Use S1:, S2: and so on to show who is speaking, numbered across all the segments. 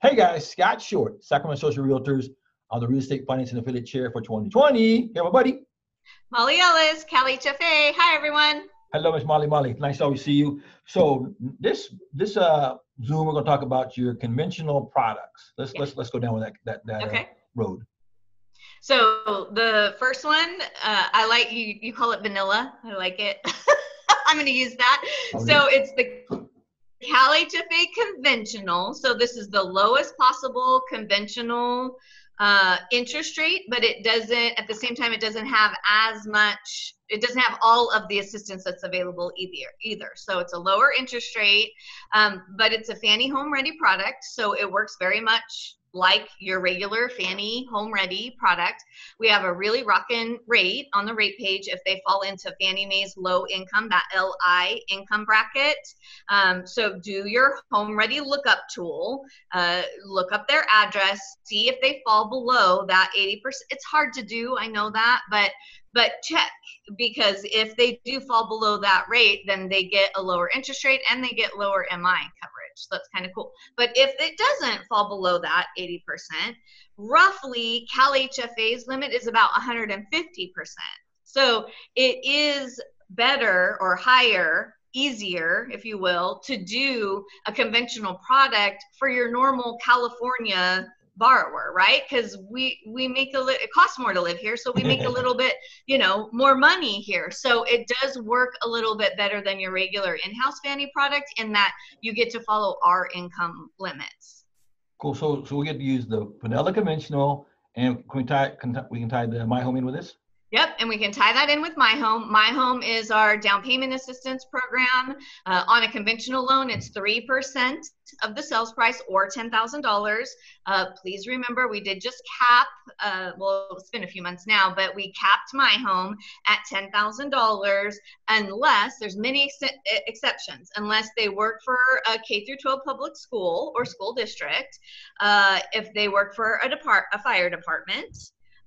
S1: Hey guys, Scott Short, Sacramento Social Realtors. I'm the Real Estate Financing Affiliate Chair for 2020. Hey everybody.
S2: Molly Ellis, Cali HFA. Hi everyone.
S1: Hello, Miss Molly. Molly, nice to always see you. So this this uh Zoom, we're going to talk about your conventional products. Let's let's let's go down with that that that okay. uh, road.
S2: So the first one, uh, I like you. You call it vanilla. I like it. I'm going to use that. Oh, so it's the Cal HFA conventional. So this is the lowest possible conventional uh, interest rate, but it doesn't, at the same time, it doesn't have as much, it doesn't have all of the assistance that's available either. either. So it's a lower interest rate, um, but it's a Fannie Home Ready product. So it works very much like your regular Fannie Home Ready product. We have a really rocking rate on the rate page if they fall into Fannie Mae's low income, that LI income bracket. Um, so do your Home Ready lookup tool, uh, look up their address, see if they fall below that 80%. It's hard to do, I know that, but but check because if they do fall below that rate, then they get a lower interest rate and they get lower MI coverage. So that's kind of cool. But if it doesn't fall below that 80%, roughly Cal HFA's limit is about 150%. So it is better or higher easier, if you will, to do a conventional product for your normal California borrower right? Because we we make a li- it costs more to live here so we make a little bit you know more money here. So it does work a little bit better than your regular in-house fannie product in that you get to follow our income limits.
S1: Cool. So so we get to use the vanilla conventional and can we tie can, we can tie the my home in with this
S2: Yep, and we can tie that in with My Home. My Home is our down payment assistance program. Uh, on a conventional loan, it's 3% of the sales price or $10,000. Uh, please remember, we did just cap, uh, well, it's been a few months now, but we capped My Home at $10,000 unless, there's many ex- exceptions, unless they work for a K through 12 public school or school district, uh, if they work for a, depart- a fire department,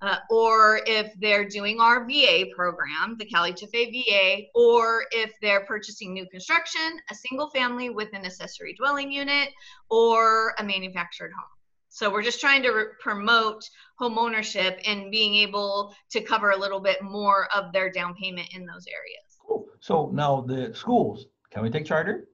S2: uh, or if they're doing our VA program, the Cal HFA VA, or if they're purchasing new construction, a single family with an accessory dwelling unit, or a manufactured home. So we're just trying to re- promote home ownership and being able to cover a little bit more of their down payment in those areas.
S1: Cool. So now the schools, can we take charter?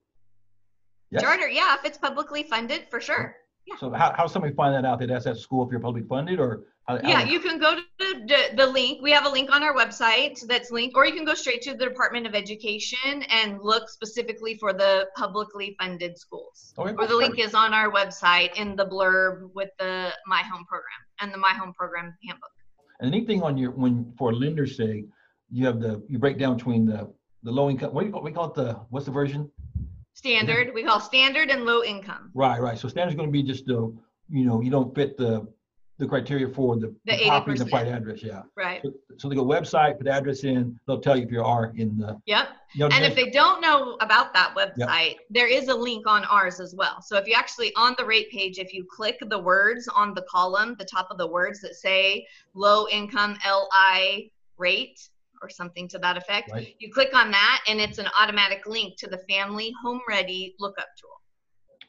S2: Yes. Charter, yeah, if it's publicly funded, for sure.
S1: Yeah. So how, how somebody find that out? That that's at school if you're public funded or
S2: yeah, you can go to the, the, link. We have a link on our website that's linked, or you can go straight to the Department of Education and look specifically for the publicly funded schools. Okay. Or the link is on our website in the blurb with the My Home program and the My Home program handbook.
S1: And anything on your when for lender's sake, you have the you break down between the the low income. What do you call, we call it the what's the version?
S2: Standard. We call standard and low income.
S1: Right, right. So standard is going to be just the you know you don't fit the the criteria for the, the, the property and the right address. Yeah.
S2: Right. So,
S1: so, they go website, put the address in. They'll tell you if you are in the.
S2: Yep. You know, and if they don't know about that website, yep. there is a link on ours as well. So if you actually on the rate page, if you click the words on the column, the top of the words that say low income LI rate or something to that effect, right. you click on that and it's an automatic link to the Fannie home ready lookup tool.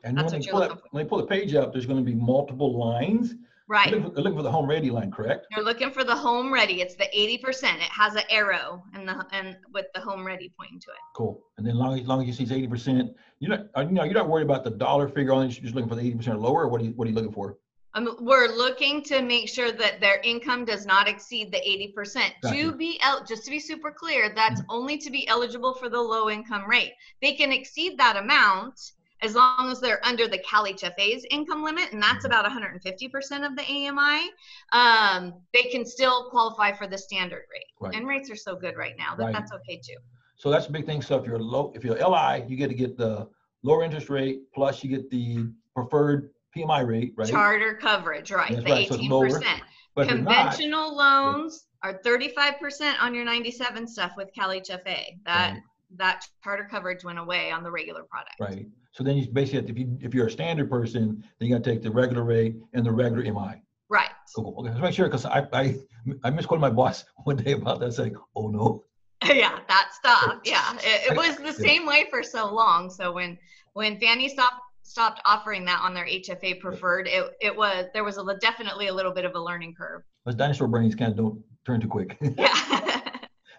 S1: And That's when, they pull that, when they pull the page up, there's going to be multiple lines
S2: Right.
S1: They're looking, for the home ready line, correct?
S2: You're looking for the home ready. It's the 80%. It has an arrow and the and with the home ready pointing to it.
S1: Cool. And then long as long as you see 80%, you're not you know you're not worried about the dollar figure on it. You're just looking for the 80% or lower. Or what are you what are you looking for?
S2: Um, we're looking to make sure that their income does not exceed the 80%. Gotcha. To be el- just to be super clear, that's mm-hmm. only to be eligible for the low income rate. They can exceed that amount as long as they're under the Cal HFA's income limit, and that's mm-hmm. about 150% of the AMI, um, they can still qualify for the standard rate. Right. And rates are so good right now that right. that's okay too.
S1: So that's a big thing. So if you're low, if you're LI, you get to get the lower interest rate plus you get the preferred PMI rate, right?
S2: Charter coverage, right? That's the right. 18%. So but Conventional not, loans are 35% on your 97 stuff with Cal HFA. That right. that charter coverage went away on the regular product.
S1: Right. So then you basically, if you if you're a standard person, then you got to take the regular rate and the regular MI.
S2: Right.
S1: Cool. Okay. Let's make sure because I I I misquoted my boss one day about that, saying, "Oh no."
S2: yeah, that stuff. Yeah, it, it was the same way for so long. So when when Fannie stopped stopped offering that on their HFA preferred, it, it was there was a, definitely a little bit of a learning curve.
S1: Those dinosaur brains kind of don't turn too quick. Yeah.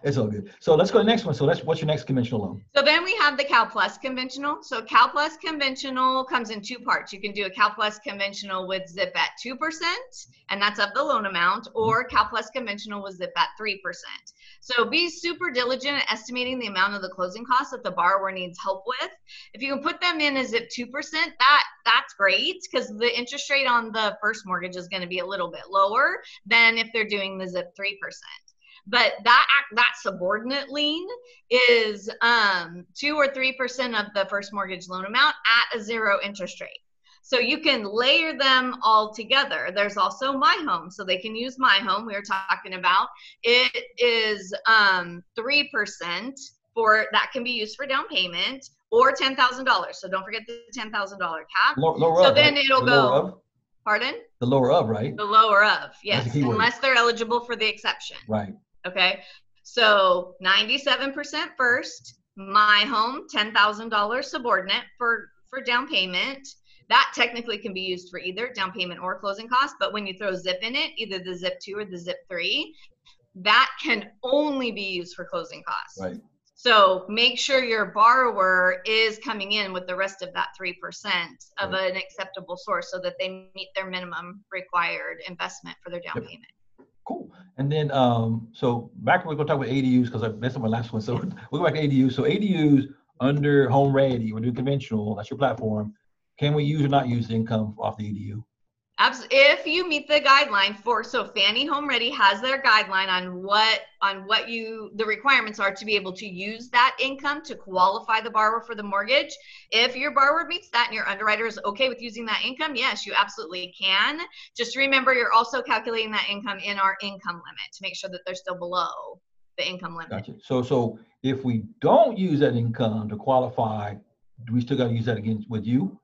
S1: it's all good. So let's go to the next one. So that's what's your next conventional loan?
S2: So then we have the Cal Plus conventional. So Cal Plus conventional comes in two parts. You can do a Cal Plus conventional with zip at 2%, and that's of the loan amount, or Cal Plus conventional with zip at 3%. So be super diligent at estimating the amount of the closing costs that the borrower needs help with. If you can put them in as zip 2%, that that's great because the interest rate on the first mortgage is going to be a little bit lower than if they're doing the zip 3% but that that subordinate lien is um, two or three percent of the first mortgage loan amount at a zero interest rate. So you can layer them all together. There's also My Home, so they can use My Home. We were talking about it is um, three um, percent for that can be used for down payment or ten thousand dollars. So don't forget the ten thousand dollar cap.
S1: Lower, lower
S2: so
S1: up,
S2: then
S1: right?
S2: it'll
S1: the
S2: go. Pardon?
S1: The lower of, right?
S2: The lower of, yes, unless they're eligible for the exception.
S1: Right.
S2: Okay. So 97% first, my home, $10,000 subordinate for, for down payment. That technically can be used for either down payment or closing costs, but when you throw zip in it, either the zip two or the zip three, that can only be used for closing costs.
S1: Right.
S2: So make sure your borrower is coming in with the rest of that 3% of right. an acceptable source so that they meet their minimum required investment for their down yep. payment.
S1: And then, um, so back we're gonna talk about ADUs because I that's my last one. So we'll go back to ADUs. So ADUs under Home Ready, we're doing conventional. That's your platform. Can we use or not use the income off the ADU?
S2: If you meet the guideline for so Fannie Home Ready has their guideline on what on what you the requirements are to be able to use that income to qualify the borrower for the mortgage. If your borrower meets that and your underwriter is okay with using that income, yes, you absolutely can. Just remember you're also calculating that income in our income limit to make sure that they're still below the income limit.
S1: Gotcha. So so if we don't use that income to qualify, do we still got to use that again with you?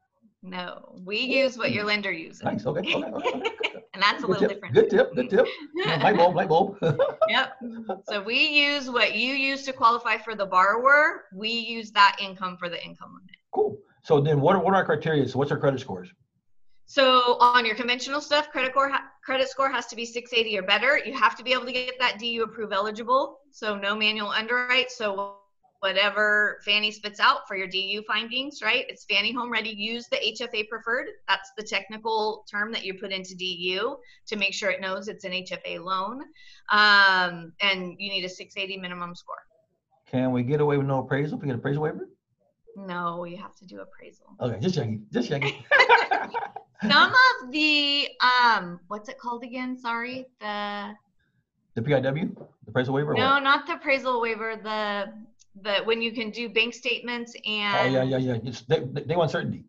S2: No, we use what your lender uses.
S1: Nice. Okay. Okay. okay, okay.
S2: and that's a
S1: good
S2: little
S1: tip,
S2: different.
S1: Good tip. Good tip. light bulb. Light bulb.
S2: yep. So we use what you use to qualify for the borrower. We use that income for the income limit.
S1: Cool. So then, what are what are our criteria? So what's our credit scores?
S2: So on your conventional stuff, credit score credit score has to be 680 or better. You have to be able to get that DU approved eligible. So no manual underwrite. So whatever Fannie spits out for your DU findings, right? It's Fannie Home Ready. Use the HFA preferred. That's the technical term that you put into DU to make sure it knows it's an HFA loan. Um, and you need a 680 minimum score.
S1: Can we get away with no appraisal if we get appraisal waiver?
S2: No, you have to do appraisal.
S1: Okay, just checking. Just checking.
S2: Some of the um, what's it called again? Sorry, the
S1: the PIW, the appraisal waiver.
S2: No, not the appraisal waiver. The the when you can do bank statements and
S1: oh yeah yeah yeah. It's day, day one certainty.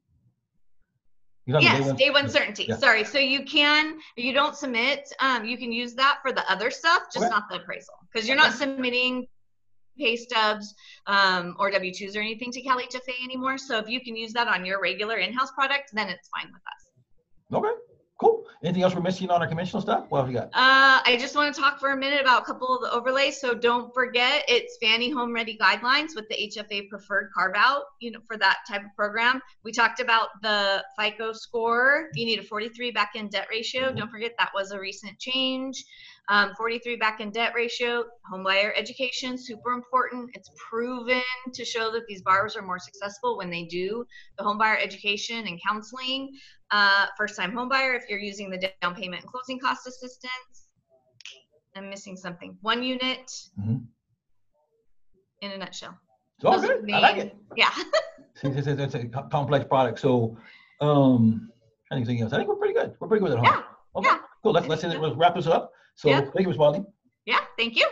S2: Yes day one, day one certainty. Yeah. sorry. So you can you don't submit um, you can use that for the other stuff just okay. not the appraisal. Because you're not submitting pay stubs um, or w2s or anything to cal hfa anymore. So if you can use that on your regular in-house product then it's fine with us.
S1: Okay. Cool. Anything else we're missing on our conventional stuff? What have you got?
S2: Uh, I just want to talk for a minute about a couple of the overlays. So don't forget, it's Fannie Home Ready guidelines with the HFA preferred carve out. You know, for that type of program. We talked about the FICO score. You need a 43 back end debt ratio. Mm-hmm. Don't forget that was a recent change. Um, 43 back end debt ratio, homebuyer education, super important. It's proven to show that these borrowers are more successful when they do the homebuyer education and counseling. Uh, first time homebuyer, if you're using the down payment and closing cost assistance. I'm missing something. One unit mm-hmm. in a nutshell.
S1: It's all good. Main, I like it.
S2: Yeah.
S1: it's, it's, it's, a complex product. So, um, anything else? I think we're pretty good. We're pretty good at home.
S2: Yeah. Okay. Yeah.
S1: Cool. Let's let's, wrap this up. So yeah. thank you, Ms. Molly.
S2: Yeah, thank you.